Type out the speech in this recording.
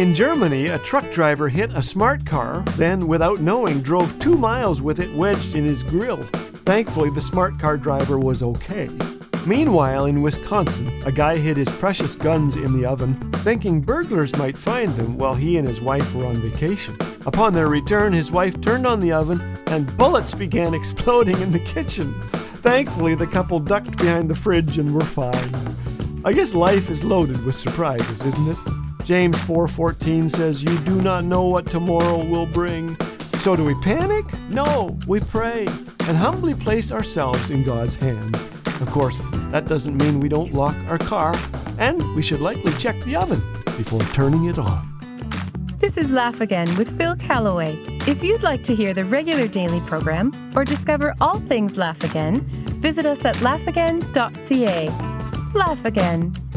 In Germany, a truck driver hit a smart car, then, without knowing, drove two miles with it wedged in his grill. Thankfully, the smart car driver was okay. Meanwhile, in Wisconsin, a guy hid his precious guns in the oven, thinking burglars might find them while he and his wife were on vacation. Upon their return, his wife turned on the oven and bullets began exploding in the kitchen. Thankfully, the couple ducked behind the fridge and were fine. I guess life is loaded with surprises, isn't it? James 4:14 says you do not know what tomorrow will bring. So do we panic? No, we pray and humbly place ourselves in God's hands. Of course, that doesn't mean we don't lock our car, and we should likely check the oven before turning it on. This is Laugh Again with Phil Callaway. If you'd like to hear the regular daily program or discover all things Laugh Again, visit us at laughagain.ca. Laugh Again,